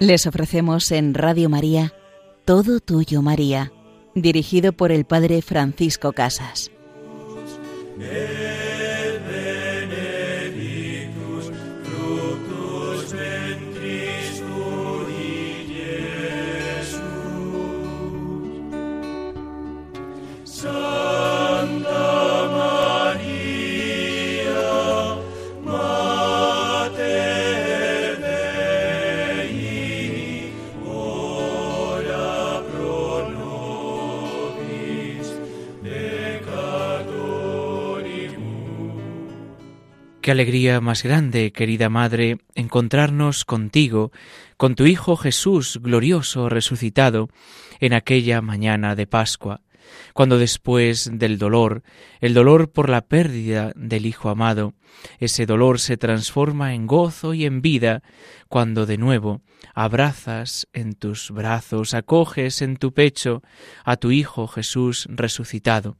Les ofrecemos en Radio María Todo Tuyo María, dirigido por el Padre Francisco Casas. Qué alegría más grande, querida Madre, encontrarnos contigo, con tu Hijo Jesús glorioso resucitado, en aquella mañana de Pascua, cuando después del dolor, el dolor por la pérdida del Hijo amado, ese dolor se transforma en gozo y en vida, cuando de nuevo abrazas en tus brazos, acoges en tu pecho a tu Hijo Jesús resucitado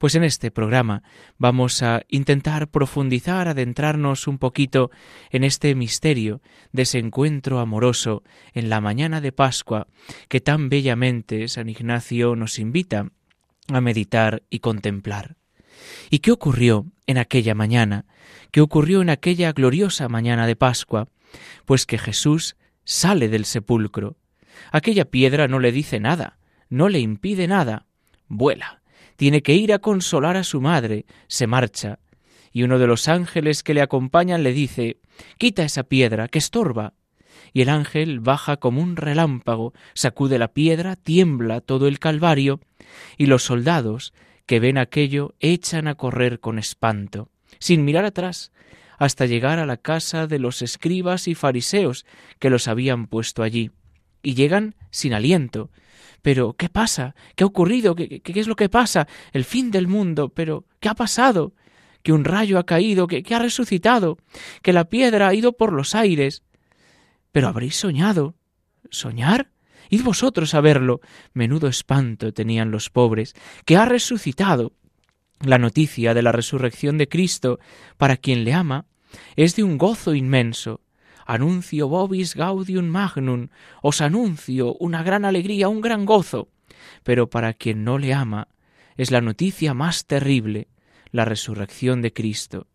pues en este programa vamos a intentar profundizar, adentrarnos un poquito en este misterio de ese encuentro amoroso en la mañana de Pascua que tan bellamente San Ignacio nos invita a meditar y contemplar. ¿Y qué ocurrió en aquella mañana? ¿Qué ocurrió en aquella gloriosa mañana de Pascua? Pues que Jesús sale del sepulcro. Aquella piedra no le dice nada, no le impide nada, vuela tiene que ir a consolar a su madre, se marcha, y uno de los ángeles que le acompañan le dice Quita esa piedra, que estorba. Y el ángel baja como un relámpago, sacude la piedra, tiembla todo el Calvario, y los soldados que ven aquello echan a correr con espanto, sin mirar atrás, hasta llegar a la casa de los escribas y fariseos que los habían puesto allí, y llegan sin aliento, pero, ¿qué pasa? ¿Qué ha ocurrido? ¿Qué, es lo que pasa? El fin del mundo. Pero, ¿qué ha pasado? Que un rayo ha caído, que, que ha resucitado, que la piedra ha ido por los aires. Pero habréis soñado. ¿Soñar? Id vosotros a verlo. Menudo espanto tenían los pobres, que ha resucitado. La noticia de la resurrección de Cristo, para quien le ama, es de un gozo inmenso anuncio vobis gaudium magnum, os anuncio una gran alegría, un gran gozo. Pero para quien no le ama, es la noticia más terrible, la resurrección de Cristo.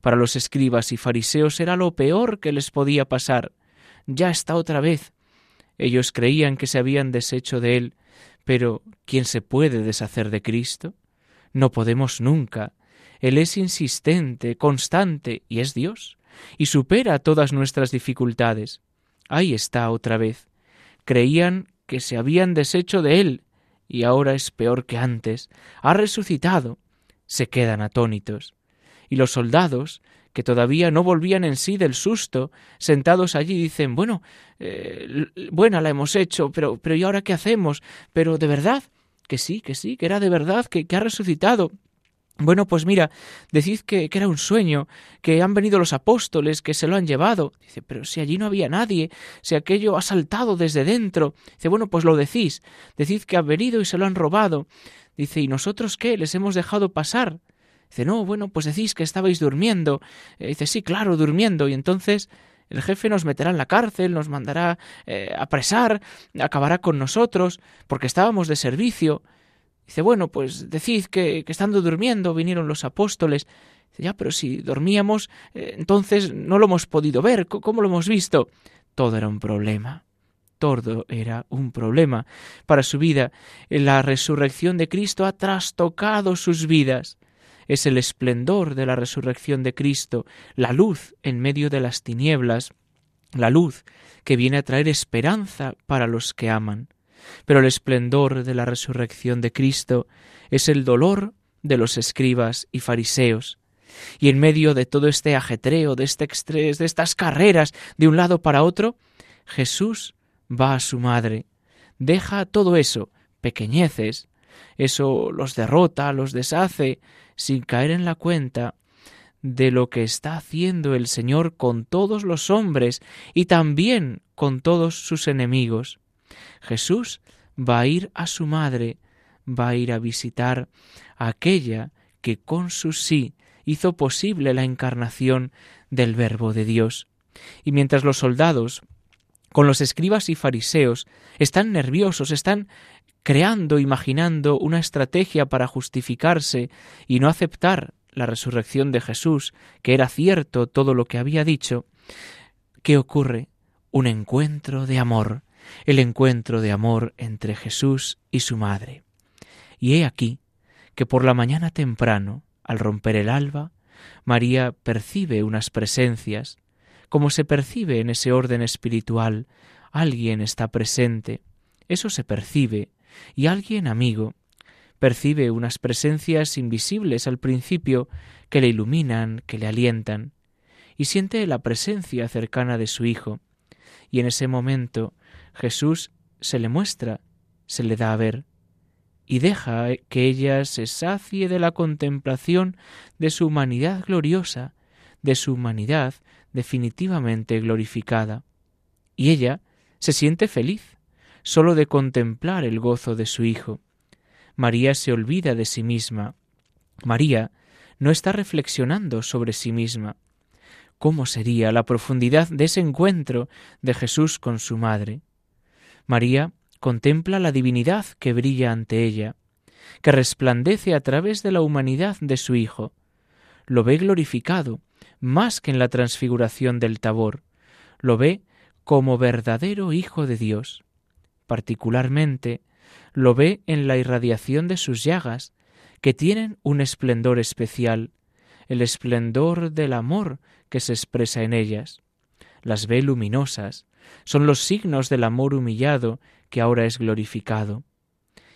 Para los escribas y fariseos era lo peor que les podía pasar. Ya está otra vez. Ellos creían que se habían deshecho de él, pero ¿quién se puede deshacer de Cristo? No podemos nunca. Él es insistente, constante, y es Dios y supera todas nuestras dificultades. Ahí está otra vez. Creían que se habían deshecho de él, y ahora es peor que antes. Ha resucitado. Se quedan atónitos. Y los soldados, que todavía no volvían en sí del susto, sentados allí dicen, bueno, eh, buena la hemos hecho, pero, pero ¿y ahora qué hacemos? Pero de verdad, que sí, que sí, que era de verdad, que, que ha resucitado. Bueno, pues mira, decid que, era un sueño, que han venido los apóstoles, que se lo han llevado. Dice, pero si allí no había nadie, si aquello ha saltado desde dentro. Dice, bueno, pues lo decís, decid que ha venido y se lo han robado. Dice, ¿y nosotros qué? ¿Les hemos dejado pasar? Dice, no, bueno, pues decís que estabais durmiendo. Eh, dice, sí, claro, durmiendo. Y entonces el jefe nos meterá en la cárcel, nos mandará eh, a presar, acabará con nosotros, porque estábamos de servicio. Dice, bueno, pues decid que, estando durmiendo vinieron los apóstoles. Dice, ya, pero si dormíamos, eh, entonces no lo hemos podido ver. ¿Cómo lo hemos visto? Todo era un problema. Todo era un problema para su vida. La resurrección de Cristo ha trastocado sus vidas. Es el esplendor de la resurrección de Cristo, la luz en medio de las tinieblas, la luz que viene a traer esperanza para los que aman. Pero el esplendor de la resurrección de Cristo es el dolor de los escribas y fariseos. Y en medio de todo este ajetreo, de este estrés, de estas carreras de un lado para otro, Jesús va a su madre, deja todo eso, pequeñeces, eso los derrota, los deshace, sin caer en la cuenta de lo que está haciendo el Señor con todos los hombres y también con todos sus enemigos. Jesús va a ir a su madre, va a ir a visitar a aquella que con su sí hizo posible la encarnación del Verbo de Dios. Y mientras los soldados con los escribas y fariseos, están nerviosos, están creando, imaginando una estrategia para justificarse y no aceptar la resurrección de Jesús, que era cierto todo lo que había dicho, ¿qué ocurre? Un encuentro de amor, el encuentro de amor entre Jesús y su madre. Y he aquí que por la mañana temprano, al romper el alba, María percibe unas presencias, como se percibe en ese orden espiritual, alguien está presente, eso se percibe, y alguien amigo, percibe unas presencias invisibles al principio que le iluminan, que le alientan, y siente la presencia cercana de su Hijo, y en ese momento Jesús se le muestra, se le da a ver, y deja que ella se sacie de la contemplación de su humanidad gloriosa, de su humanidad definitivamente glorificada. Y ella se siente feliz sólo de contemplar el gozo de su Hijo. María se olvida de sí misma. María no está reflexionando sobre sí misma. ¿Cómo sería la profundidad de ese encuentro de Jesús con su madre? María contempla la divinidad que brilla ante ella, que resplandece a través de la humanidad de su Hijo. Lo ve glorificado, más que en la transfiguración del Tabor, lo ve como verdadero Hijo de Dios. Particularmente, lo ve en la irradiación de sus llagas, que tienen un esplendor especial, el esplendor del amor que se expresa en ellas. Las ve luminosas, son los signos del amor humillado que ahora es glorificado.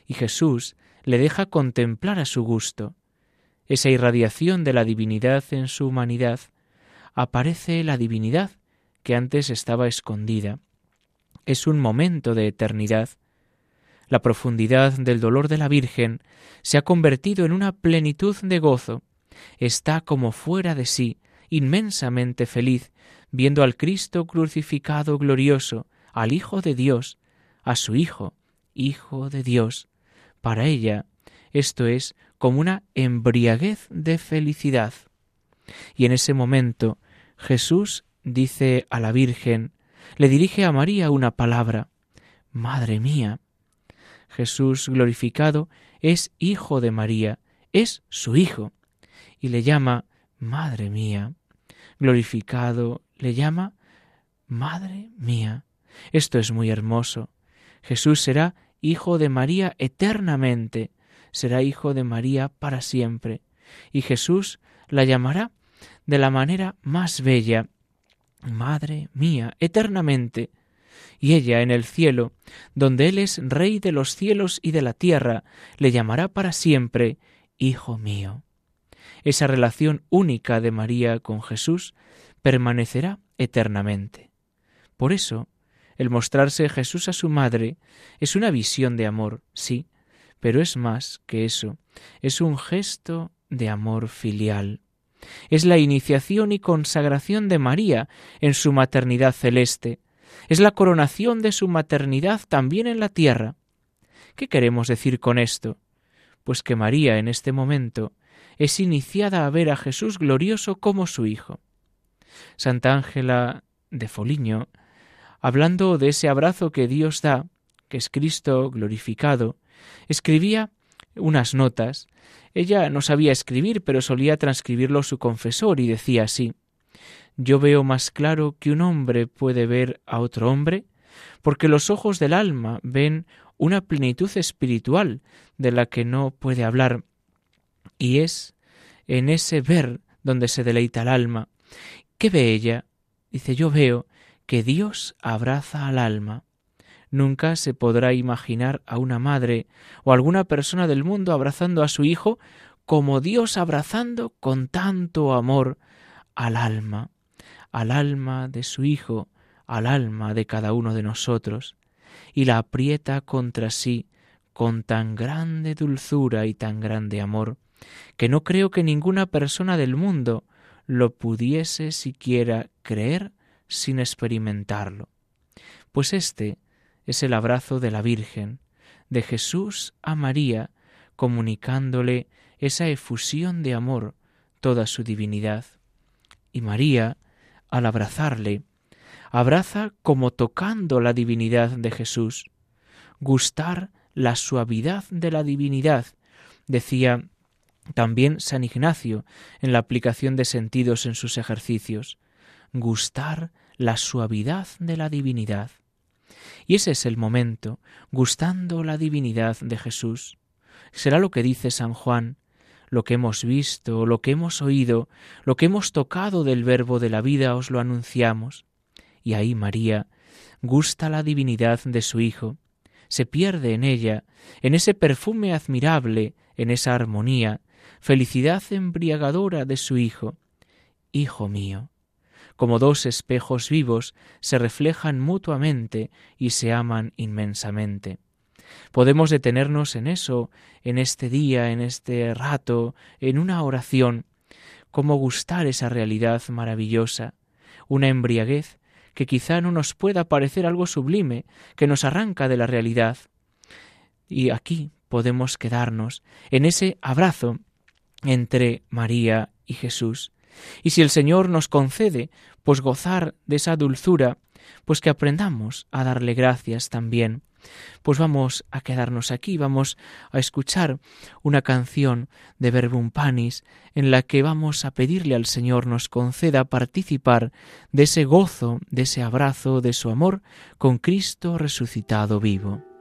Y Jesús le deja contemplar a su gusto. Esa irradiación de la divinidad en su humanidad, aparece la divinidad que antes estaba escondida. Es un momento de eternidad. La profundidad del dolor de la Virgen se ha convertido en una plenitud de gozo. Está como fuera de sí, inmensamente feliz, viendo al Cristo crucificado glorioso, al Hijo de Dios, a su Hijo, Hijo de Dios. Para ella esto es como una embriaguez de felicidad. Y en ese momento Jesús dice a la Virgen, le dirige a María una palabra, Madre mía. Jesús glorificado es Hijo de María, es su Hijo, y le llama Madre mía. Glorificado le llama Madre mía. Esto es muy hermoso. Jesús será Hijo de María eternamente, será Hijo de María para siempre, y Jesús la llamará de la manera más bella, Madre mía, eternamente, y ella en el cielo, donde Él es Rey de los cielos y de la tierra, le llamará para siempre Hijo mío. Esa relación única de María con Jesús permanecerá eternamente. Por eso, el mostrarse Jesús a su madre es una visión de amor, sí, pero es más que eso, es un gesto de amor filial. Es la iniciación y consagración de María en su maternidad celeste. Es la coronación de su maternidad también en la tierra. ¿Qué queremos decir con esto? Pues que María en este momento es iniciada a ver a Jesús glorioso como su Hijo. Santa Ángela de Foliño hablando de ese abrazo que Dios da, que es Cristo glorificado, escribía unas notas. Ella no sabía escribir, pero solía transcribirlo su confesor y decía así Yo veo más claro que un hombre puede ver a otro hombre, porque los ojos del alma ven una plenitud espiritual de la que no puede hablar, y es en ese ver donde se deleita el alma. ¿Qué ve ella? Dice, yo veo que Dios abraza al alma. Nunca se podrá imaginar a una madre o alguna persona del mundo abrazando a su hijo como Dios abrazando con tanto amor al alma, al alma de su hijo, al alma de cada uno de nosotros, y la aprieta contra sí con tan grande dulzura y tan grande amor, que no creo que ninguna persona del mundo lo pudiese siquiera creer sin experimentarlo. Pues este es el abrazo de la Virgen, de Jesús a María, comunicándole esa efusión de amor, toda su divinidad. Y María, al abrazarle, abraza como tocando la divinidad de Jesús, gustar la suavidad de la divinidad, decía también San Ignacio en la aplicación de sentidos en sus ejercicios, gustar la suavidad de la divinidad. Y ese es el momento, gustando la divinidad de Jesús. Será lo que dice San Juan, lo que hemos visto, lo que hemos oído, lo que hemos tocado del verbo de la vida os lo anunciamos. Y ahí María gusta la divinidad de su Hijo, se pierde en ella, en ese perfume admirable, en esa armonía, felicidad embriagadora de su Hijo. Hijo mío, como dos espejos vivos se reflejan mutuamente y se aman inmensamente. Podemos detenernos en eso, en este día, en este rato, en una oración, cómo gustar esa realidad maravillosa, una embriaguez que quizá no nos pueda parecer algo sublime, que nos arranca de la realidad. Y aquí podemos quedarnos en ese abrazo entre María y Jesús. Y si el Señor nos concede, pues gozar de esa dulzura, pues que aprendamos a darle gracias también. Pues vamos a quedarnos aquí, vamos a escuchar una canción de Verbum Panis en la que vamos a pedirle al Señor nos conceda participar de ese gozo, de ese abrazo, de su amor con Cristo resucitado vivo.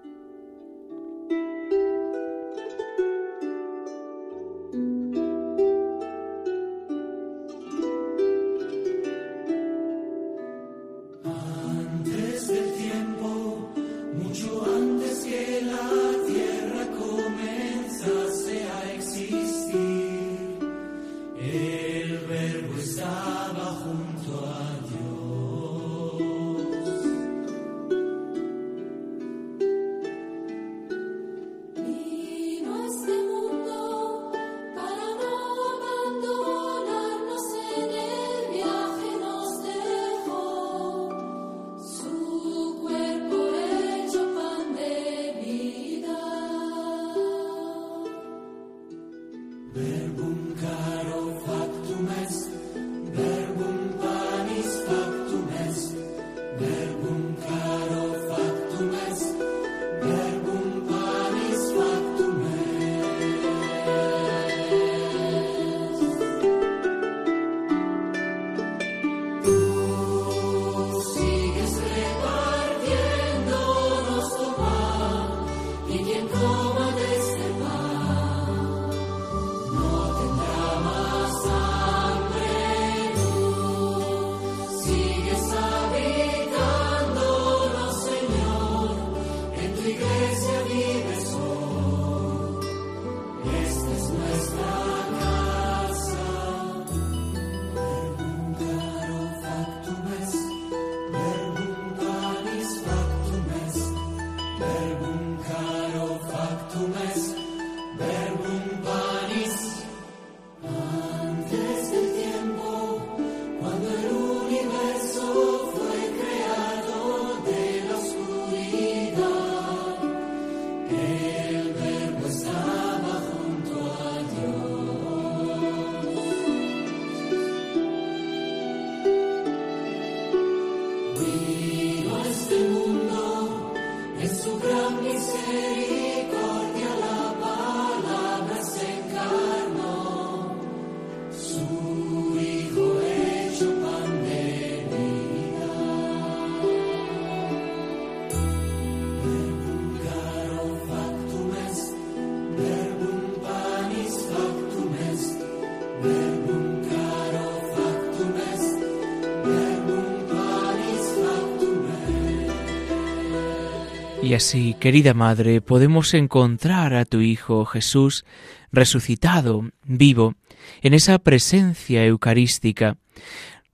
Y así, querida Madre, podemos encontrar a tu Hijo Jesús resucitado, vivo, en esa presencia eucarística.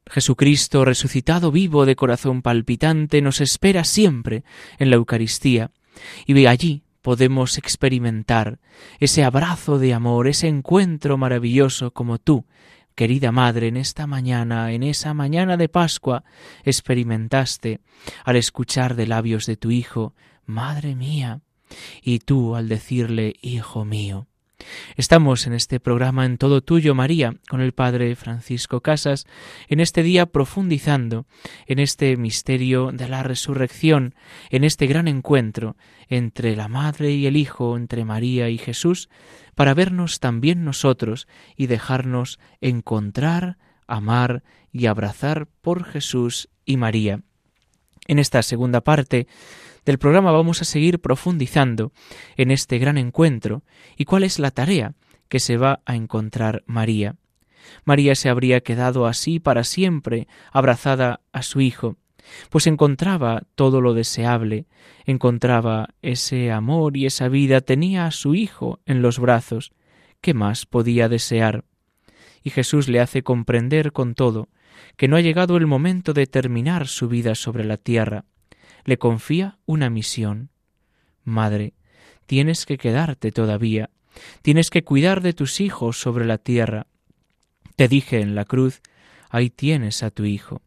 Jesucristo resucitado vivo de corazón palpitante nos espera siempre en la Eucaristía y allí podemos experimentar ese abrazo de amor, ese encuentro maravilloso como tú, querida Madre, en esta mañana, en esa mañana de Pascua, experimentaste al escuchar de labios de tu Hijo Madre mía. Y tú al decirle, Hijo mío, Estamos en este programa en todo tuyo, María, con el Padre Francisco Casas, en este día profundizando en este misterio de la resurrección, en este gran encuentro entre la Madre y el Hijo, entre María y Jesús, para vernos también nosotros y dejarnos encontrar, amar y abrazar por Jesús y María. En esta segunda parte del programa vamos a seguir profundizando en este gran encuentro y cuál es la tarea que se va a encontrar María. María se habría quedado así para siempre, abrazada a su Hijo, pues encontraba todo lo deseable, encontraba ese amor y esa vida, tenía a su Hijo en los brazos. ¿Qué más podía desear? Y Jesús le hace comprender con todo que no ha llegado el momento de terminar su vida sobre la tierra, le confía una misión. Madre, tienes que quedarte todavía, tienes que cuidar de tus hijos sobre la tierra. Te dije en la cruz, ahí tienes a tu hijo.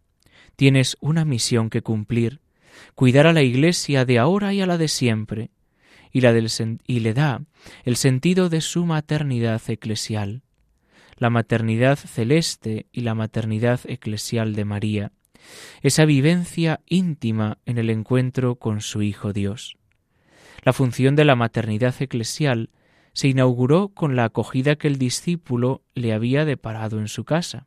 Tienes una misión que cumplir, cuidar a la Iglesia de ahora y a la de siempre, y, la del y le da el sentido de su maternidad eclesial, la maternidad celeste y la maternidad eclesial de María, esa vivencia íntima en el encuentro con su Hijo Dios. La función de la maternidad eclesial se inauguró con la acogida que el discípulo le había deparado en su casa.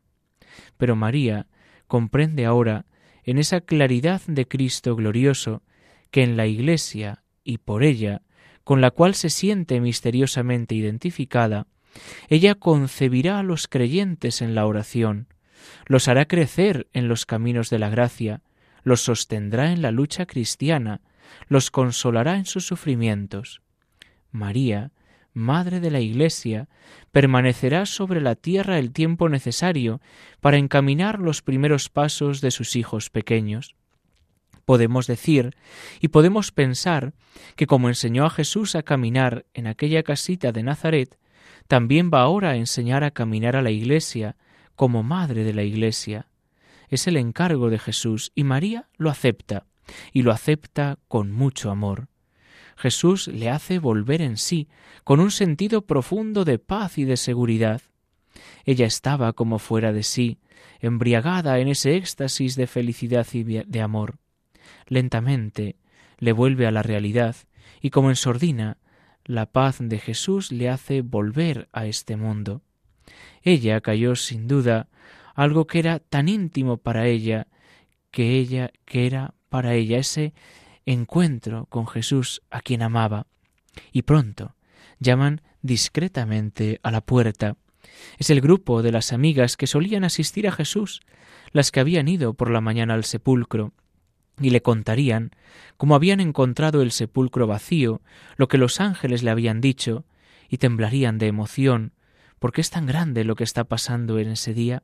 Pero María comprende ahora, en esa claridad de Cristo glorioso, que en la Iglesia y por ella, con la cual se siente misteriosamente identificada, ella concebirá a los creyentes en la oración, los hará crecer en los caminos de la gracia, los sostendrá en la lucha cristiana, los consolará en sus sufrimientos. María, Madre de la Iglesia, permanecerá sobre la tierra el tiempo necesario para encaminar los primeros pasos de sus hijos pequeños. Podemos decir y podemos pensar que como enseñó a Jesús a caminar en aquella casita de Nazaret, también va ahora a enseñar a caminar a la Iglesia como madre de la Iglesia. Es el encargo de Jesús y María lo acepta, y lo acepta con mucho amor. Jesús le hace volver en sí, con un sentido profundo de paz y de seguridad. Ella estaba como fuera de sí, embriagada en ese éxtasis de felicidad y de amor. Lentamente le vuelve a la realidad, y como en sordina, la paz de Jesús le hace volver a este mundo. Ella cayó sin duda algo que era tan íntimo para ella, que ella que era para ella ese encuentro con Jesús a quien amaba. Y pronto llaman discretamente a la puerta. Es el grupo de las amigas que solían asistir a Jesús, las que habían ido por la mañana al sepulcro, y le contarían cómo habían encontrado el sepulcro vacío, lo que los ángeles le habían dicho, y temblarían de emoción porque es tan grande lo que está pasando en ese día.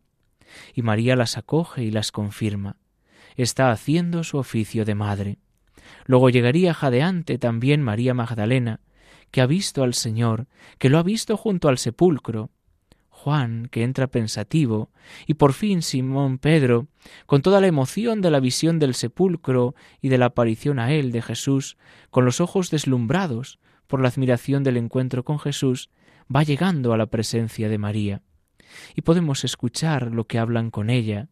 Y María las acoge y las confirma. Está haciendo su oficio de madre. Luego llegaría jadeante también María Magdalena, que ha visto al Señor, que lo ha visto junto al sepulcro. Juan, que entra pensativo, y por fin Simón Pedro, con toda la emoción de la visión del sepulcro y de la aparición a él de Jesús, con los ojos deslumbrados por la admiración del encuentro con Jesús, va llegando a la presencia de María, y podemos escuchar lo que hablan con ella.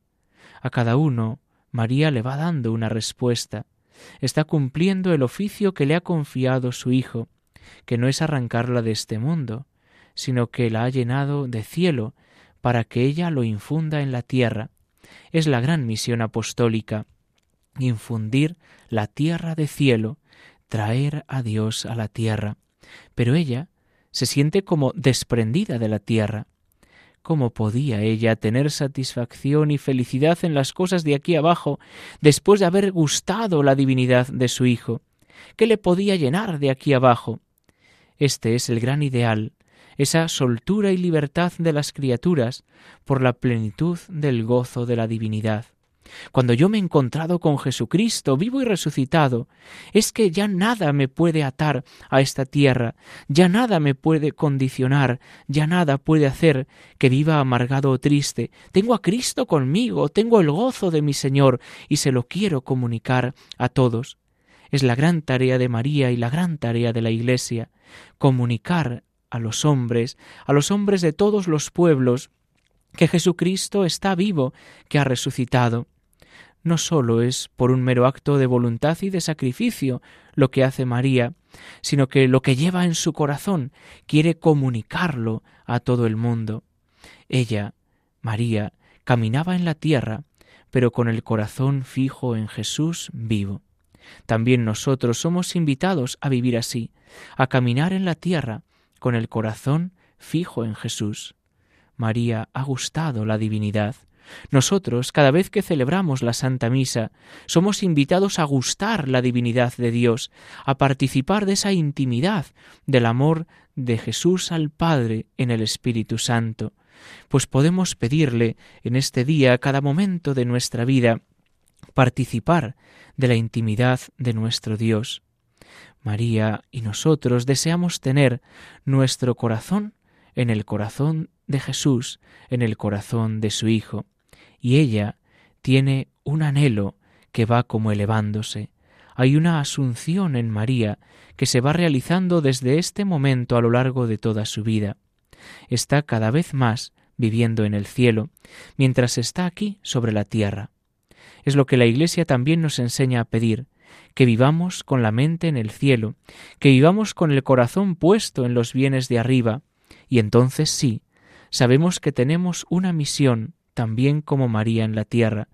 A cada uno María le va dando una respuesta. Está cumpliendo el oficio que le ha confiado su Hijo, que no es arrancarla de este mundo, sino que la ha llenado de cielo para que ella lo infunda en la tierra. Es la gran misión apostólica, infundir la tierra de cielo, traer a Dios a la tierra. Pero ella se siente como desprendida de la tierra. ¿Cómo podía ella tener satisfacción y felicidad en las cosas de aquí abajo después de haber gustado la divinidad de su Hijo? ¿Qué le podía llenar de aquí abajo? Este es el gran ideal, esa soltura y libertad de las criaturas por la plenitud del gozo de la divinidad. Cuando yo me he encontrado con Jesucristo vivo y resucitado, es que ya nada me puede atar a esta tierra, ya nada me puede condicionar, ya nada puede hacer que viva amargado o triste. Tengo a Cristo conmigo, tengo el gozo de mi Señor y se lo quiero comunicar a todos. Es la gran tarea de María y la gran tarea de la Iglesia, comunicar a los hombres, a los hombres de todos los pueblos, que Jesucristo está vivo, que ha resucitado. No sólo es por un mero acto de voluntad y de sacrificio lo que hace María, sino que lo que lleva en su corazón quiere comunicarlo a todo el mundo. Ella, María, caminaba en la tierra, pero con el corazón fijo en Jesús vivo. También nosotros somos invitados a vivir así, a caminar en la tierra con el corazón fijo en Jesús. María ha gustado la divinidad. Nosotros, cada vez que celebramos la Santa Misa, somos invitados a gustar la divinidad de Dios, a participar de esa intimidad del amor de Jesús al Padre en el Espíritu Santo, pues podemos pedirle en este día, cada momento de nuestra vida, participar de la intimidad de nuestro Dios. María y nosotros deseamos tener nuestro corazón en el corazón de Jesús, en el corazón de su Hijo, y ella tiene un anhelo que va como elevándose. Hay una asunción en María que se va realizando desde este momento a lo largo de toda su vida. Está cada vez más viviendo en el cielo, mientras está aquí sobre la tierra. Es lo que la Iglesia también nos enseña a pedir, que vivamos con la mente en el cielo, que vivamos con el corazón puesto en los bienes de arriba, y entonces sí, sabemos que tenemos una misión también como María en la tierra,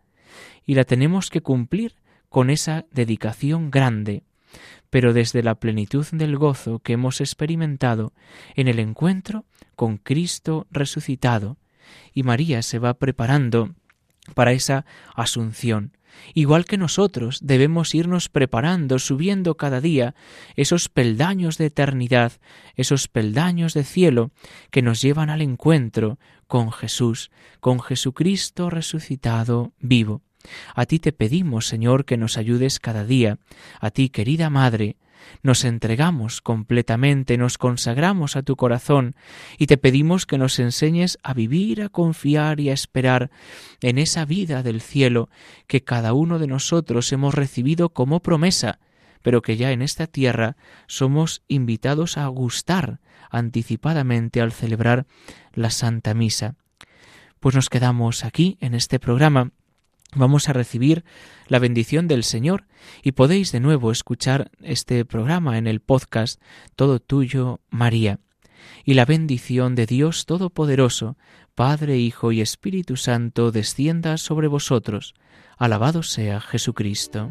y la tenemos que cumplir con esa dedicación grande, pero desde la plenitud del gozo que hemos experimentado en el encuentro con Cristo resucitado, y María se va preparando para esa asunción. Igual que nosotros debemos irnos preparando, subiendo cada día esos peldaños de eternidad, esos peldaños de cielo que nos llevan al encuentro con Jesús, con Jesucristo resucitado vivo. A ti te pedimos, Señor, que nos ayudes cada día, a ti, querida Madre, nos entregamos completamente, nos consagramos a tu corazón y te pedimos que nos enseñes a vivir, a confiar y a esperar en esa vida del cielo que cada uno de nosotros hemos recibido como promesa, pero que ya en esta tierra somos invitados a gustar anticipadamente al celebrar la Santa Misa. Pues nos quedamos aquí en este programa vamos a recibir la bendición del Señor y podéis de nuevo escuchar este programa en el podcast Todo Tuyo, María. Y la bendición de Dios Todopoderoso, Padre, Hijo y Espíritu Santo, descienda sobre vosotros. Alabado sea Jesucristo.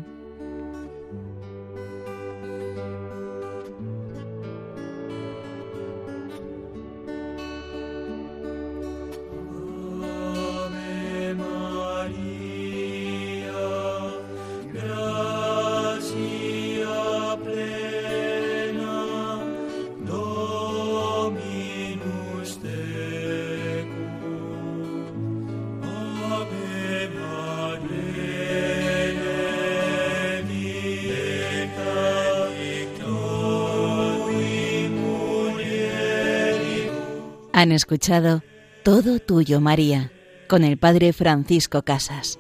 Han escuchado Todo Tuyo María con el Padre Francisco Casas.